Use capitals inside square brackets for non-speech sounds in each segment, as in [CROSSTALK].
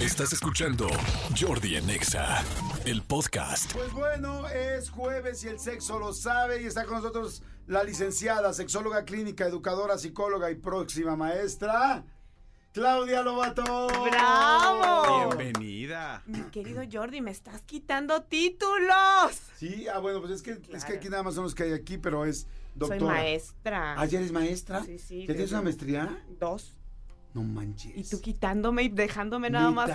Estás escuchando Jordi en Exa, el podcast. Pues bueno, es jueves y el sexo lo sabe y está con nosotros la licenciada, sexóloga clínica, educadora, psicóloga y próxima maestra, Claudia Lobato. ¡Bravo! Bienvenida. Mi querido Jordi, me estás quitando títulos. Sí, ah, bueno, pues es que, es que aquí nada más son los que hay aquí, pero es doctora. Soy maestra. ¿Ah, ya eres maestra? Sí, sí, ¿Ya tienes una maestría? Dos. No manches. Y tú quitándome y dejándome nada más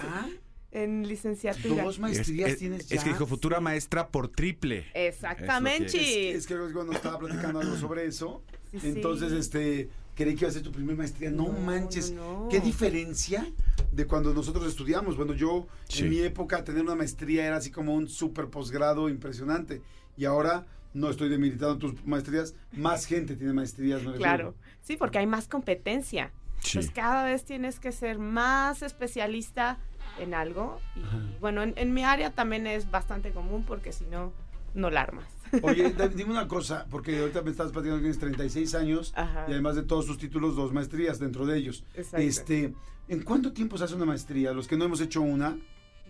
en licenciatura. Dos maestrías es, es- tienes ya. es que dijo futura maestra por triple. Exactamente. Es, es que bueno, estaba platicando algo sobre eso. Sí, sí. Entonces, este, creí que iba a ser tu primera maestría. No, No, manches. no, no. ¿Qué diferencia de cuando nosotros estudiamos? Bueno, yo Sí. en mi época tener una maestría era así como un super posgrado impresionante. Y ahora no estoy demeritando tus maestrías. Más gente tiene maestrías. Claro. Sí, porque hay más competencia. Sí. Pues cada vez tienes que ser más especialista en algo. Y bueno, en, en mi área también es bastante común porque si no, no la armas. Oye, [LAUGHS] dime una cosa, porque ahorita me estás platicando que tienes 36 años Ajá. y además de todos tus títulos, dos maestrías dentro de ellos. Exacto. Este, ¿En cuánto tiempo se hace una maestría? Los que no hemos hecho una.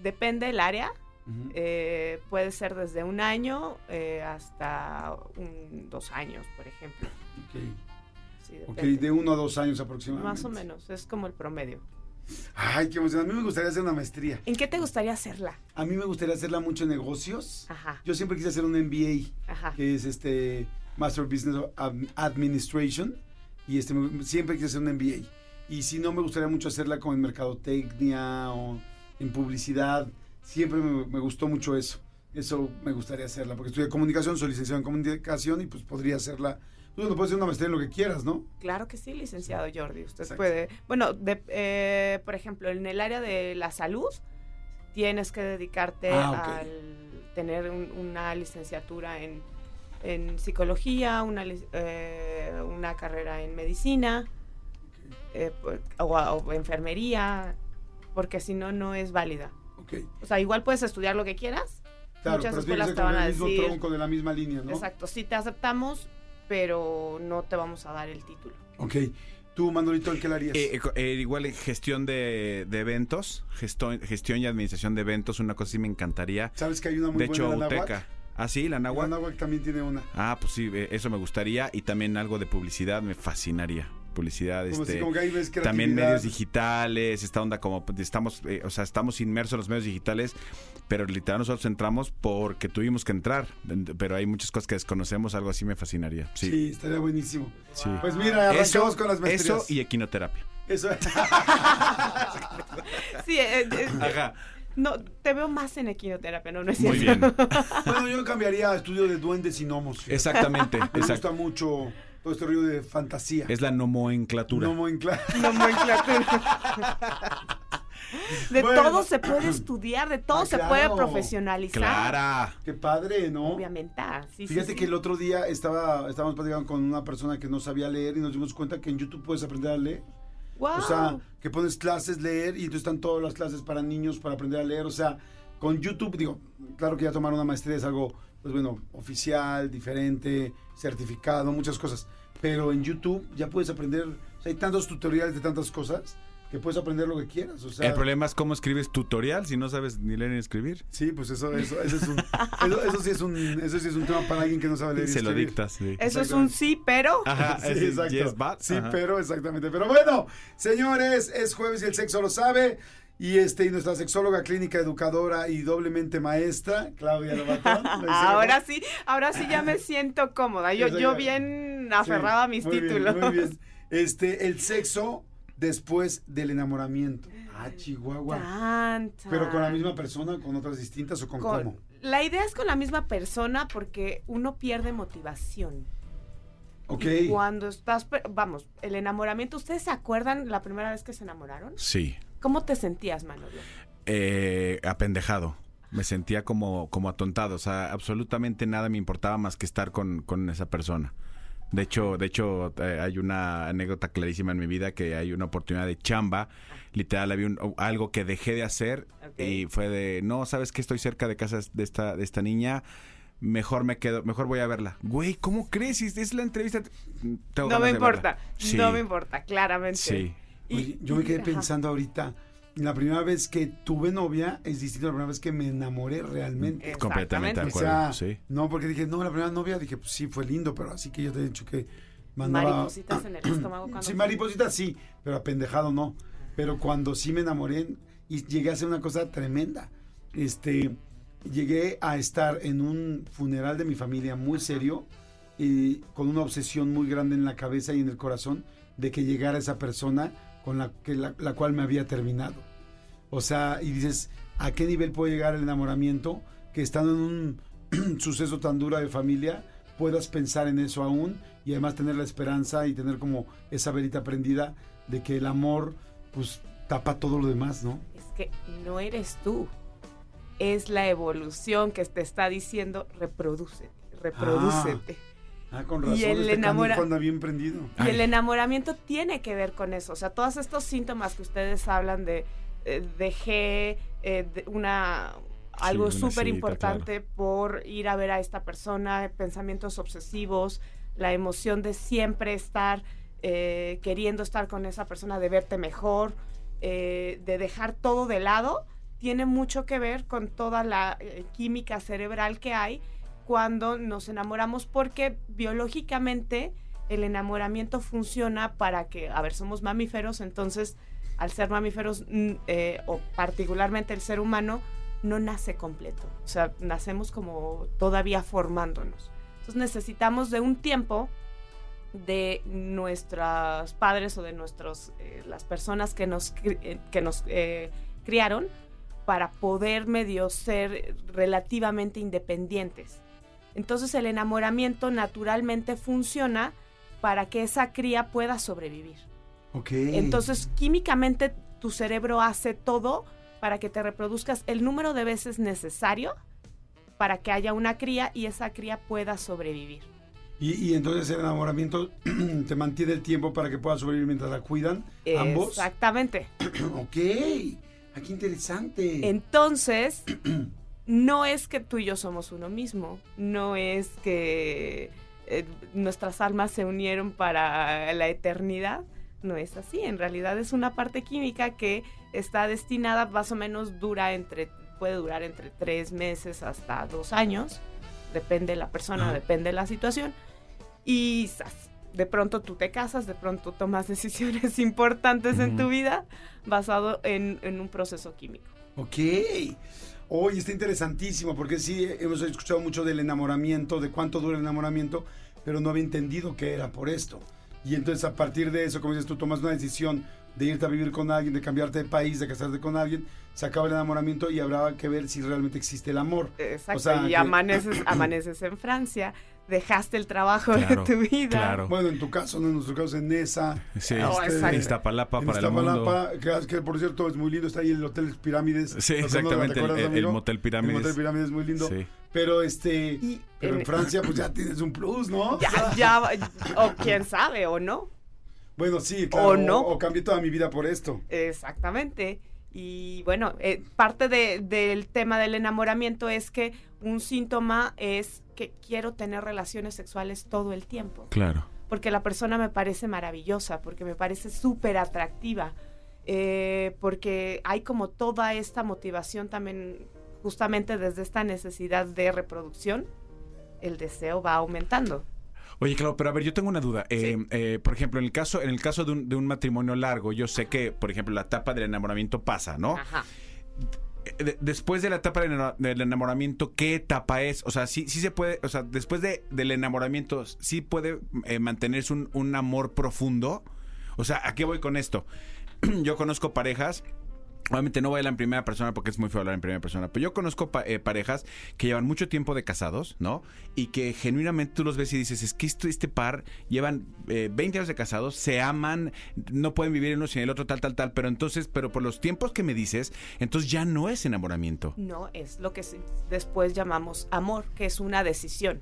Depende del área. Ujú. Eh, puede ser desde un año eh, hasta un- dos años, por ejemplo. Ok. Sí, Ok, de uno a dos años aproximadamente. Más o menos, es como el promedio. Ay, qué emoción. A mí me gustaría hacer una maestría. ¿En qué te gustaría hacerla? A mí me gustaría hacerla mucho en negocios. Ajá, Yo siempre quise hacer un MBA, ajá. que es este Master of Business Ad- Administration. Y este, siempre quise hacer un MBA. Y si no, me gustaría mucho hacerla como en mercadotecnia o en publicidad. Siempre me, me gustó mucho eso. Eso me gustaría hacerla, porque estudié comunicación, soy licenciado en comunicación y pues podría hacerla. Pues, Bueno, puedes hacer una maestría en lo que quieras, ¿no? Claro que sí, licenciado Jordi. Usted Exacto. puede. Bueno, de- eh, por ejemplo, en el área de la salud, tienes que dedicarte Ah, al tener un- una licenciatura en, en psicología, una, eh, una carrera en medicina eh, pues, o, o enfermería, porque si no, no es válida. Ok. O sea, igual puedes estudiar lo que quieras. Claro, Muchas escuelas te van a el mismo decir. tronco de la misma línea, ¿no? Exacto, sí te aceptamos, pero no te vamos a dar el título. Ok. Tú, Manolito, ¿en qué la harías? Eh, eh, eh, igual gestión de, de eventos, gestión, gestión y administración de eventos, una cosa sí me encantaría. ¿Sabes que hay una muy De hecho, buena la UTECA. Náhuac? Ah, sí, la La Náhuac. Náhuac también tiene una. Ah, pues sí, eh, eso me gustaría. Y también algo de publicidad me fascinaría. Publicidad, Como, este. si, como que ahí ves También medios digitales, esta onda como pues, estamos, eh, o sea, estamos inmersos en los medios digitales, pero literal nosotros entramos porque tuvimos que entrar, pero hay muchas cosas que desconocemos, algo así me fascinaría. Sí. Sí. estaría buenísimo. Sí. Pues mira, arrancamos Eso, con las maestrías. eso y equinoterapia. Eso Sí, eh, eh, Ajá. no, te veo más en equinoterapia, no, no es Muy cierto. bien. bueno, yo cambiaría a estudio de duendes y gnomos. fíjate. Exactamente. Me gusta mucho todo este rollo de fantasía. Es la nomenclatura. [LAUGHS] Nomenclatura. De Bueno. todo se puede estudiar, de todo Ah, se claro. puede profesionalizar. Clara. Qué padre, ¿no? Obviamente. ah, sí, Fíjate sí. que el otro día estaba, estábamos platicando con una persona que no sabía leer y nos dimos cuenta que en YouTube puedes aprender a leer. Guau. O sea, que pones clases leer y entonces están todas las clases para niños para aprender a leer. O sea, con YouTube, digo, claro que ya tomar una maestría es algo, pues bueno, oficial, diferente, certificado, muchas cosas. Pero en YouTube ya puedes aprender, o sea, hay tantos tutoriales de tantas cosas que puedes aprender lo que quieras. O sea, El problema es cómo escribes tutorial si no sabes ni leer ni escribir. Sí, pues eso, eso, eso es un, eso, eso sí es un, eso sí es un tema para alguien que no sabe leer y Se lo escribir. dictas. sí. Eso es un sí, pero. Ajá, Sí, es- exacto. yes, but, sí, ajá. pero exactamente. Pero bueno, señores, es jueves y el sexo lo sabe. Y este, y nuestra sexóloga clínica, educadora y doblemente maestra, Claudia Lobatón. [LAUGHS] Ahora sí, ahora sí ya me siento cómoda. Yo, yo bien Sí, aferrada a mis muy bien, títulos. muy bien. [LAUGHS] Este, el sexo después del enamoramiento. Ah, Chihuahua. Tan, Pero con la misma persona, con otras distintas o con, Con- cómo. La idea es con la misma persona porque uno pierde motivación. Ok. Y cuando estás, vamos, el enamoramiento, ¿ustedes se acuerdan la primera vez que se enamoraron? Sí. ¿Cómo te sentías, Manolo? Eh, apendejado. Me sentía como, como atontado. O sea, absolutamente nada me importaba más que estar con, con esa persona. De hecho, de hecho eh, hay una anécdota clarísima en mi vida que hay una oportunidad de chamba. Literal, había un- algo que dejé de hacer y fue de, no, sabes que estoy cerca de casa de esta, de esta niña. Mejor me quedo, mejor voy a verla. Güey, ¿cómo crees? Es la entrevista. Tengo No me importa, Sí, no me importa, claramente. Sí. Y- Oye, yo me quedé ajá. pensando ahorita, la primera vez que tuve novia es distinto a la primera vez que me enamoré realmente. Completamente de O acuerdo. sea, sí. no, porque dije, no, la primera novia, dije, pues sí, fue lindo, pero así que yo te he dicho que mandaba... Maripositas en el estómago cuando Sí, fue. maripositas sí, pero apendejado no. Pero cuando sí me enamoré y llegué a hacer una cosa tremenda, este, llegué a estar en un funeral de mi familia muy serio y con una obsesión muy grande en la cabeza y en el corazón de que llegara esa persona con la, que la, la cual me había terminado. O sea, y dices, ¿a qué nivel puede llegar el enamoramiento que estando en un [CLEARS THROAT] suceso tan duro de familia puedas pensar en eso aún y además tener la esperanza y tener como esa verita prendida de que el amor pues tapa todo lo demás, ¿no? Es que no eres tú. Es la evolución que te está diciendo reproducete, reprodúcete. Ah, con Y razón, el este enamora- canijo anda bien prendido. Y el enamoramiento tiene que ver con eso. O sea, todos estos síntomas que ustedes hablan de eh, dejé eh, de una algo Sí, súper importante por ir a ver a esta persona, pensamientos obsesivos, la emoción de siempre estar eh, queriendo estar con esa persona, de verte mejor, eh, de dejar todo de lado, tiene mucho que ver con toda la eh, química cerebral que hay cuando nos enamoramos porque biológicamente el enamoramiento funciona para que, a ver, somos mamíferos, entonces al ser mamíferos mm, eh, o particularmente el ser humano no nace completo, o sea, nacemos como todavía formándonos. Entonces necesitamos de un tiempo de nuestros padres o de nuestros eh, las personas que nos eh, que nos eh, criaron para poder medio ser relativamente independientes. Entonces el enamoramiento naturalmente funciona para que esa cría pueda sobrevivir. Ok. Entonces químicamente tu cerebro hace todo para que te reproduzcas el número de veces necesario para que haya una cría y esa cría pueda sobrevivir. Y, y entonces el enamoramiento [CLEARS THROAT] te mantiene el tiempo para que puedas sobrevivir mientras la cuidan ambos. Exactamente. [CLEARS THROAT] Ok. Ah, qué interesante. Entonces, [CLEARS THROAT] no es que tú y yo somos uno mismo, no es que eh, nuestras almas se unieron para la eternidad, no es así, en realidad es una parte química que está destinada, más o menos dura entre, puede durar entre tres meses hasta dos años, depende de la persona, depende de la situación, y ¡zas! de pronto tú te casas, de pronto tomas [LAUGHS] decisiones importantes en tu vida basado en, en un proceso químico. Ok. Oye, está interesantísimo porque sí, hemos escuchado mucho del enamoramiento, de cuánto dura el enamoramiento, pero no había entendido que era por esto. Y entonces a partir de eso, como dices tú, tomas una decisión de irte a vivir con alguien, de cambiarte de país, de casarte con alguien, se acaba el enamoramiento y habrá que ver si realmente existe el amor. Exacto, O sea, y que- amaneces, [CLEARS THROAT] amaneces en Francia, dejaste el trabajo Claro, de tu vida. claro. Bueno, en tu caso, no en nuestro caso, en esa. Sí, Oh, Este. Iztapalapa en para el mundo. Iztapalapa, que, que por cierto es muy lindo, está ahí el Hotel Pirámides. Sí, exactamente, ¿Te el, acuerdas, el- el amigo? Motel Pirámides. El Motel Pirámides es muy lindo. Sí. Pero este. Y Pero en en- Francia, pues ya tienes un plus, ¿no? Ya, ya, [LAUGHS] o quién sabe, o no. Bueno, sí, claro. ¿O no? O, cambié toda mi vida por esto. Exactamente. Y bueno, eh, parte de- del tema del enamoramiento es que un síntoma es que quiero tener relaciones sexuales todo el tiempo. Claro. porque la persona me parece maravillosa, porque me parece súper atractiva, eh, porque hay como toda esta motivación también, justamente desde esta necesidad de reproducción, el deseo va aumentando. Oye, claro, pero a ver, yo tengo una duda. Eh, eh, por ejemplo, en el caso, en el caso de un, de un matrimonio largo, yo sé que, por ejemplo, la etapa del enamoramiento pasa, ¿no? Ajá. De- después de la etapa del enamoramiento, ¿qué etapa es? O sea, sí, sí se puede, o sea, después de, del enamoramiento, ¿sí puede eh, mantenerse un, un amor profundo? O sea, ¿a qué voy con esto? [CLEARS THROAT] yo conozco parejas. Obviamente no voy a hablar en primera persona porque es muy feo hablar en primera persona, pero yo conozco pa- eh, parejas que llevan mucho tiempo de casados, ¿no? Y que genuinamente tú los ves y dices, es que esto- este par llevan eh, 20 años de casados, se aman, no pueden vivir el uno sin el otro, tal, tal, tal, pero entonces, pero por los tiempos que me dices, entonces ya no es enamoramiento. No, es lo que después llamamos amor, que es una decisión.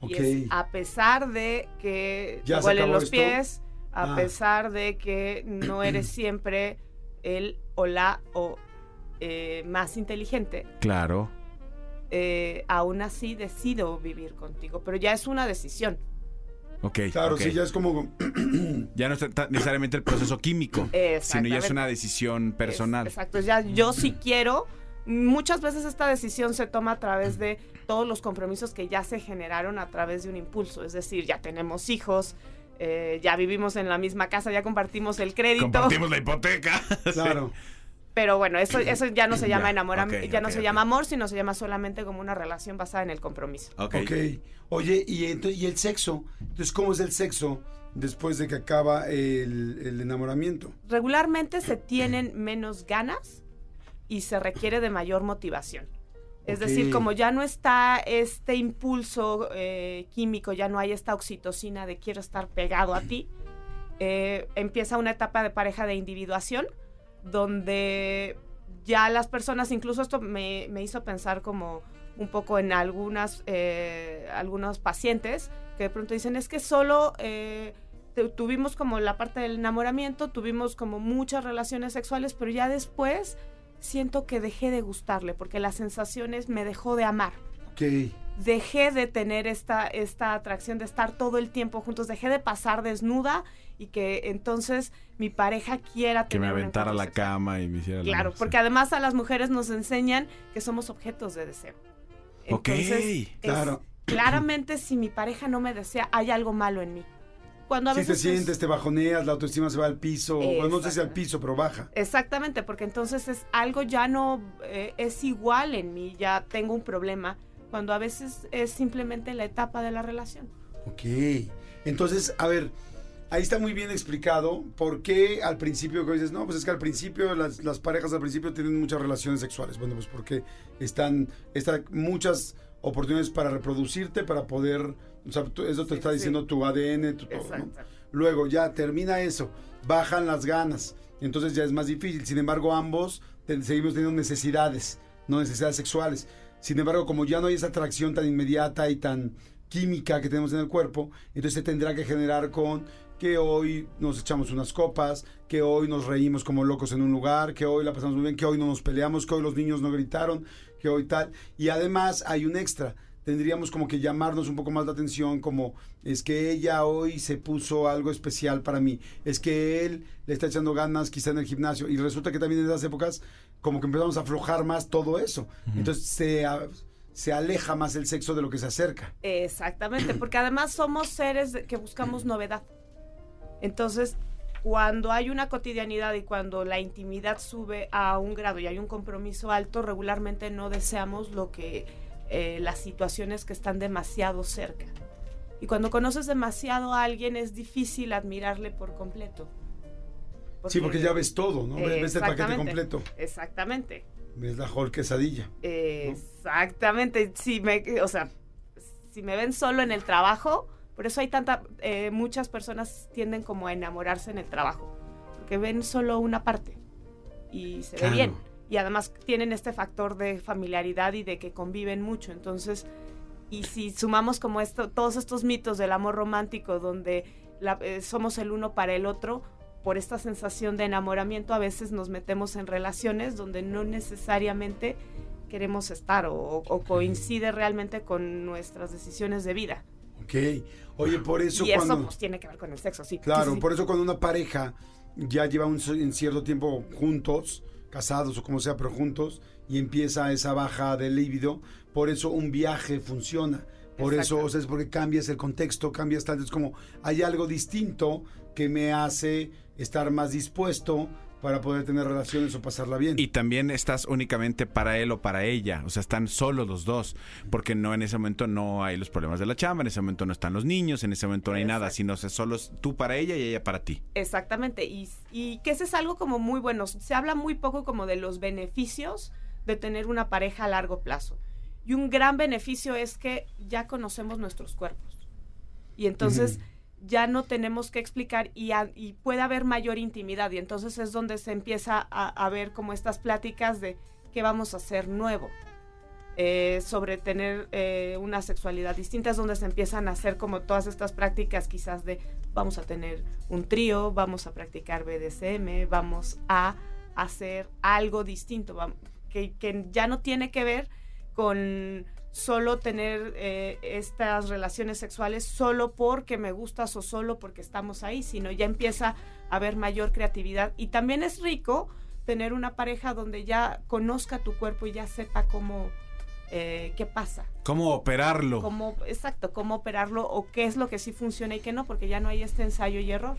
Ok. Y es a pesar de que ¿Ya te huelen los esto? pies, a Ah. pesar de que no eres [CLEARS THROAT] siempre el o la o eh, más inteligente, Claro. eh, aún así decido vivir contigo, pero ya es una decisión. Ok. Claro, sí, ya es como... [CLEARS THROAT] [CLEARS THROAT] Ya no es necesariamente el proceso químico, sino ya es una decisión personal. Es- exacto, ya yo sí quiero. Muchas veces esta decisión se toma a través de todos los compromisos que ya se generaron a través de un impulso. Es decir, ya tenemos hijos, eh, ya vivimos en la misma casa, ya compartimos el crédito. Compartimos la hipoteca. [LAUGHS] Claro. Pero bueno, eso, eso ya no se llama Ya, enamoramiento, ya no se llama amor, sino se llama solamente como una relación basada en el compromiso. ok. Oye, ¿y, y el sexo? Entonces, ¿cómo es el sexo después de que acaba el, el enamoramiento? Regularmente se tienen menos ganas y se requiere de mayor motivación. Es decir, como ya no está este impulso eh, químico, ya no hay esta oxitocina de quiero estar pegado a ti, eh, empieza una etapa de pareja de individuación donde ya las personas, incluso esto me, me hizo pensar como un poco en algunas, eh, algunos pacientes que de pronto dicen es que solo tu- tuvimos como la parte del enamoramiento, tuvimos como muchas relaciones sexuales, pero ya después siento que dejé de gustarle porque las sensaciones me dejó de amar. Ok. Dejé de tener esta, esta atracción de estar todo el tiempo juntos, dejé de pasar desnuda y que entonces mi pareja quiera Que me tener aventara a la cama y me hiciera Claro, porque además a las mujeres nos enseñan que somos objetos de deseo. Ok, es- claro. claramente si mi pareja no me desea, hay algo malo en mí. Cuando a Si te sientes, te bajoneas, la autoestima se va al piso. Bueno, no sé si al piso, pero baja. Exactamente, porque entonces es algo ya no eh, es igual en mí, ya tengo un problema, cuando a veces es simplemente la etapa de la relación. Ok. Entonces, a ver, ahí está muy bien explicado por qué al principio que dices, no, pues es que al principio las, las parejas al principio tienen muchas relaciones sexuales. Bueno, pues porque están, están muchas oportunidades para reproducirte, para poder, o sea, tú- eso te Sí, está sí. diciendo tu ADN, tu todo. Luego ya termina eso, bajan las ganas, entonces ya es más difícil. Sin embargo, ambos te- seguimos teniendo necesidades, no necesidades sexuales. Sin embargo, como ya no hay esa atracción tan inmediata y tan química que tenemos en el cuerpo, entonces se tendrá que generar con que hoy nos echamos unas copas, que hoy nos reímos como locos en un lugar, que hoy la pasamos muy bien, que hoy no nos peleamos, que hoy los niños no gritaron, que hoy tal. Y además hay un extra. Tendríamos como que llamarnos un poco más la atención, como es que ella hoy se puso algo especial para mí, es que él le está echando ganas quizá en el gimnasio y resulta que también en esas épocas como que empezamos a aflojar más todo eso. Entonces se, a- se aleja más el sexo de lo que se acerca. Exactamente, porque además somos seres de- que buscamos novedad. Entonces, cuando hay una cotidianidad y cuando la intimidad sube a un grado y hay un compromiso alto, regularmente no deseamos lo que eh, las situaciones que están demasiado cerca. Y cuando conoces demasiado a alguien es difícil admirarle por completo. sí, porque ya ves todo, ¿no? Ves, ves el paquete completo. Exactamente. Ves la whole quesadilla. Exactamente. Si me, o sea, si me ven solo en el trabajo, por eso hay tanta, eh, muchas personas tienden como a enamorarse en el trabajo, porque ven solo una parte y se Claro. ve bien. Y además tienen este factor de familiaridad y de que conviven mucho. Entonces, y si sumamos como esto, todos estos mitos del amor romántico donde la- eh, somos el uno para el otro, por esta sensación de enamoramiento a veces nos metemos en relaciones donde no necesariamente queremos estar o, o coincide realmente con nuestras decisiones de vida. Ok. Oye, por eso y eso cuando... pues tiene que ver con el sexo, sí. Claro, Sí, sí, sí. por eso cuando una pareja ya lleva un, en cierto tiempo juntos, casados o como sea, pero juntos, y empieza esa baja de líbido, por eso un viaje funciona. Por eso, o sea, es porque cambias el contexto, cambias tal, es como hay algo distinto que me hace estar más dispuesto para poder tener relaciones o pasarla bien. Y también estás únicamente para él o para ella, o sea, están solos los dos, porque no en ese momento no hay los problemas de la chamba, en ese momento no están los niños, en ese momento no hay nada, sino es solo es tú para ella y ella para ti. Exactamente, y, y que ese es algo como muy bueno. Se habla muy poco como de los beneficios de tener una pareja a largo plazo. Y un gran beneficio es que ya conocemos nuestros cuerpos. Y entonces ya no tenemos que explicar y, puede haber mayor intimidad. Y entonces es donde se empieza a, ver como estas pláticas de qué vamos a hacer nuevo. eh, sobre tener eh, una sexualidad distinta, es donde se empiezan a hacer como todas estas prácticas quizás de vamos a tener un trío, vamos a practicar BDSM, vamos a hacer algo distinto, que ya no tiene que ver con solo tener eh, estas relaciones sexuales solo porque me gustas o solo porque estamos ahí, sino ya empieza a haber mayor creatividad. Y también es rico tener una pareja donde ya conozca tu cuerpo y ya sepa cómo, eh, qué pasa. ¿Cómo operarlo? Cómo, exacto, cómo operarlo o qué es lo que sí funciona y qué no, porque ya no hay este ensayo y error.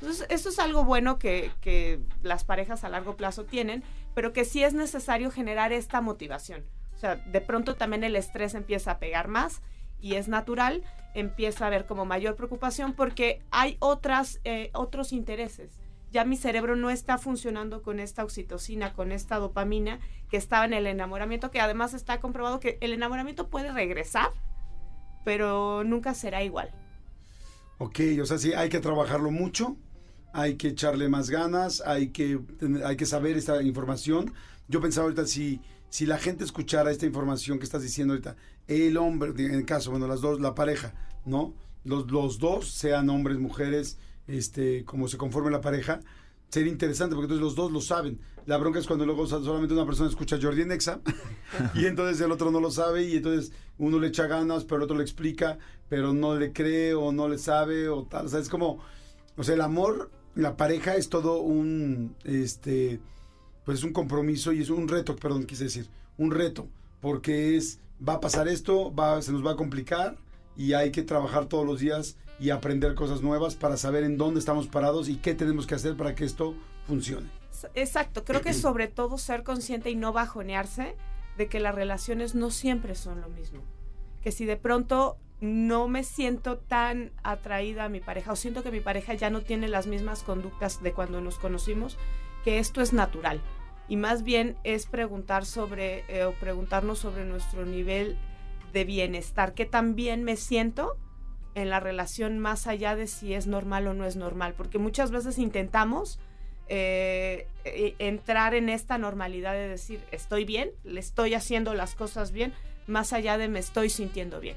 Entonces, esto es algo bueno que, que las parejas a largo plazo tienen, pero que sí es necesario generar esta motivación. O sea, de pronto también el estrés empieza a pegar más y es natural, empieza a haber como mayor preocupación porque hay otras, eh, otros intereses. Ya mi cerebro no está funcionando con esta oxitocina, con esta dopamina que estaba en el enamoramiento, que además está comprobado que el enamoramiento puede regresar, pero nunca será igual. Ok, o sea, sí, hay que trabajarlo mucho, hay que echarle más ganas, hay que, hay que saber esta información. Yo pensaba ahorita si, si la gente escuchara esta información que estás diciendo ahorita, el hombre, en el caso, bueno, las dos, la pareja, ¿no? Los, dos, sean hombres, mujeres, este, como se conforme la pareja, sería interesante porque entonces los dos lo saben. La bronca es cuando luego solamente una persona escucha Jordi Nexa [LAUGHS] y entonces el otro no lo sabe y entonces uno le echa ganas, pero el otro le explica, pero no le cree o no le sabe o tal. O sea, es como, o sea, el amor, la pareja es todo un, este, pues es un compromiso y es un reto, perdón, quise decir, un reto, porque es, va a pasar esto, va, se nos va a complicar y hay que trabajar todos los días y aprender cosas nuevas para saber en dónde estamos parados y qué tenemos que hacer para que esto funcione. Exacto, creo que sobre todo ser consciente y no bajonearse de que las relaciones no siempre son lo mismo. Que si de pronto no me siento tan atraída a mi pareja o siento que mi pareja ya no tiene las mismas conductas de cuando nos conocimos, que esto es natural. Y más bien es preguntar sobre eh, o preguntarnos sobre nuestro nivel de bienestar, que también me siento en la relación más allá de si es normal o no es normal, porque muchas veces intentamos eh, e, entrar en esta normalidad de decir estoy bien, le estoy haciendo las cosas bien, más allá de me estoy sintiendo bien.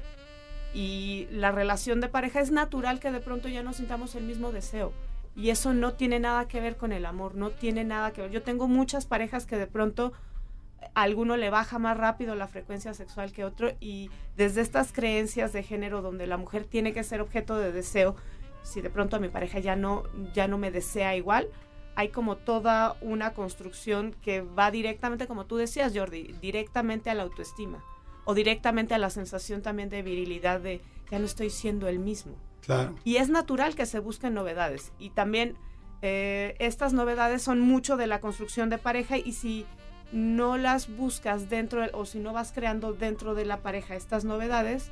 Y la relación de pareja es natural que de pronto ya no sintamos el mismo deseo. Y eso no tiene nada que ver con el amor, no tiene nada que ver. Yo tengo muchas parejas que de pronto a alguno le baja más rápido la frecuencia sexual que otro y desde estas creencias de género donde la mujer tiene que ser objeto de deseo, si de pronto a mi pareja ya no ya no me desea igual, hay como toda una construcción que va directamente como tú decías, Jordi, directamente a la autoestima o directamente a la sensación también de virilidad de ya no estoy siendo el mismo. Claro. Y es natural que se busquen novedades y también eh, estas novedades son mucho de la construcción de pareja y si no las buscas dentro o si no vas creando dentro de la pareja estas novedades,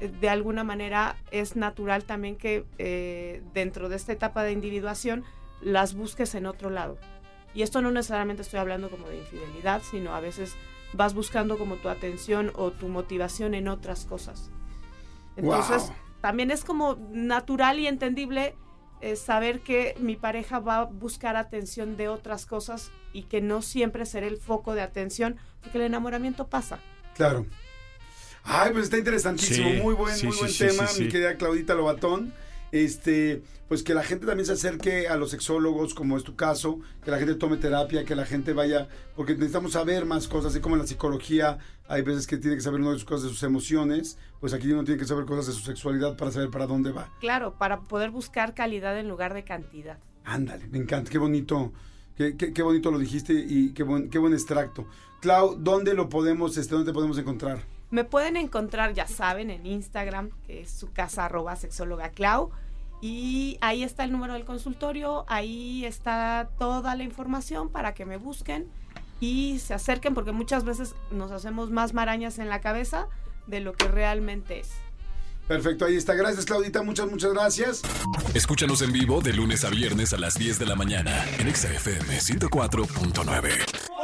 eh, de alguna manera es natural también que eh, dentro de esta etapa de individuación las busques en otro lado. Y esto no necesariamente estoy hablando como de infidelidad, sino a veces vas buscando como tu atención o tu motivación en otras cosas. Entonces, también es como natural y entendible es saber que mi pareja va a buscar atención de otras cosas y que no siempre será el foco de atención, porque el enamoramiento pasa. Claro. Ay, pues está interesantísimo, muy buen, muy buen tema, mi querida Claudita Lobatón este, pues que la gente también se acerque a los sexólogos, como es tu caso, que la gente tome terapia, que la gente vaya, porque necesitamos saber más cosas, así como en la psicología hay veces que tiene que saber uno de sus cosas de sus emociones, pues aquí uno tiene que saber cosas de su sexualidad para saber para dónde va. Claro, para poder buscar calidad en lugar de cantidad. Ándale, me encanta, qué bonito, qué, qué, bonito lo dijiste y qué buen, qué buen extracto. Clau, ¿dónde lo podemos, este, dónde te podemos encontrar? Me pueden encontrar, ya saben, en Instagram, que es su casa arroba sexóloga Clau. Y ahí está el número del consultorio, ahí está toda la información para que me busquen y se acerquen porque muchas veces nos hacemos más marañas en la cabeza de lo que realmente es. Perfecto, ahí está. Gracias, Claudita. Muchas, muchas gracias. Escúchanos en vivo de lunes a viernes a las 10 de la mañana en XFM 104.9.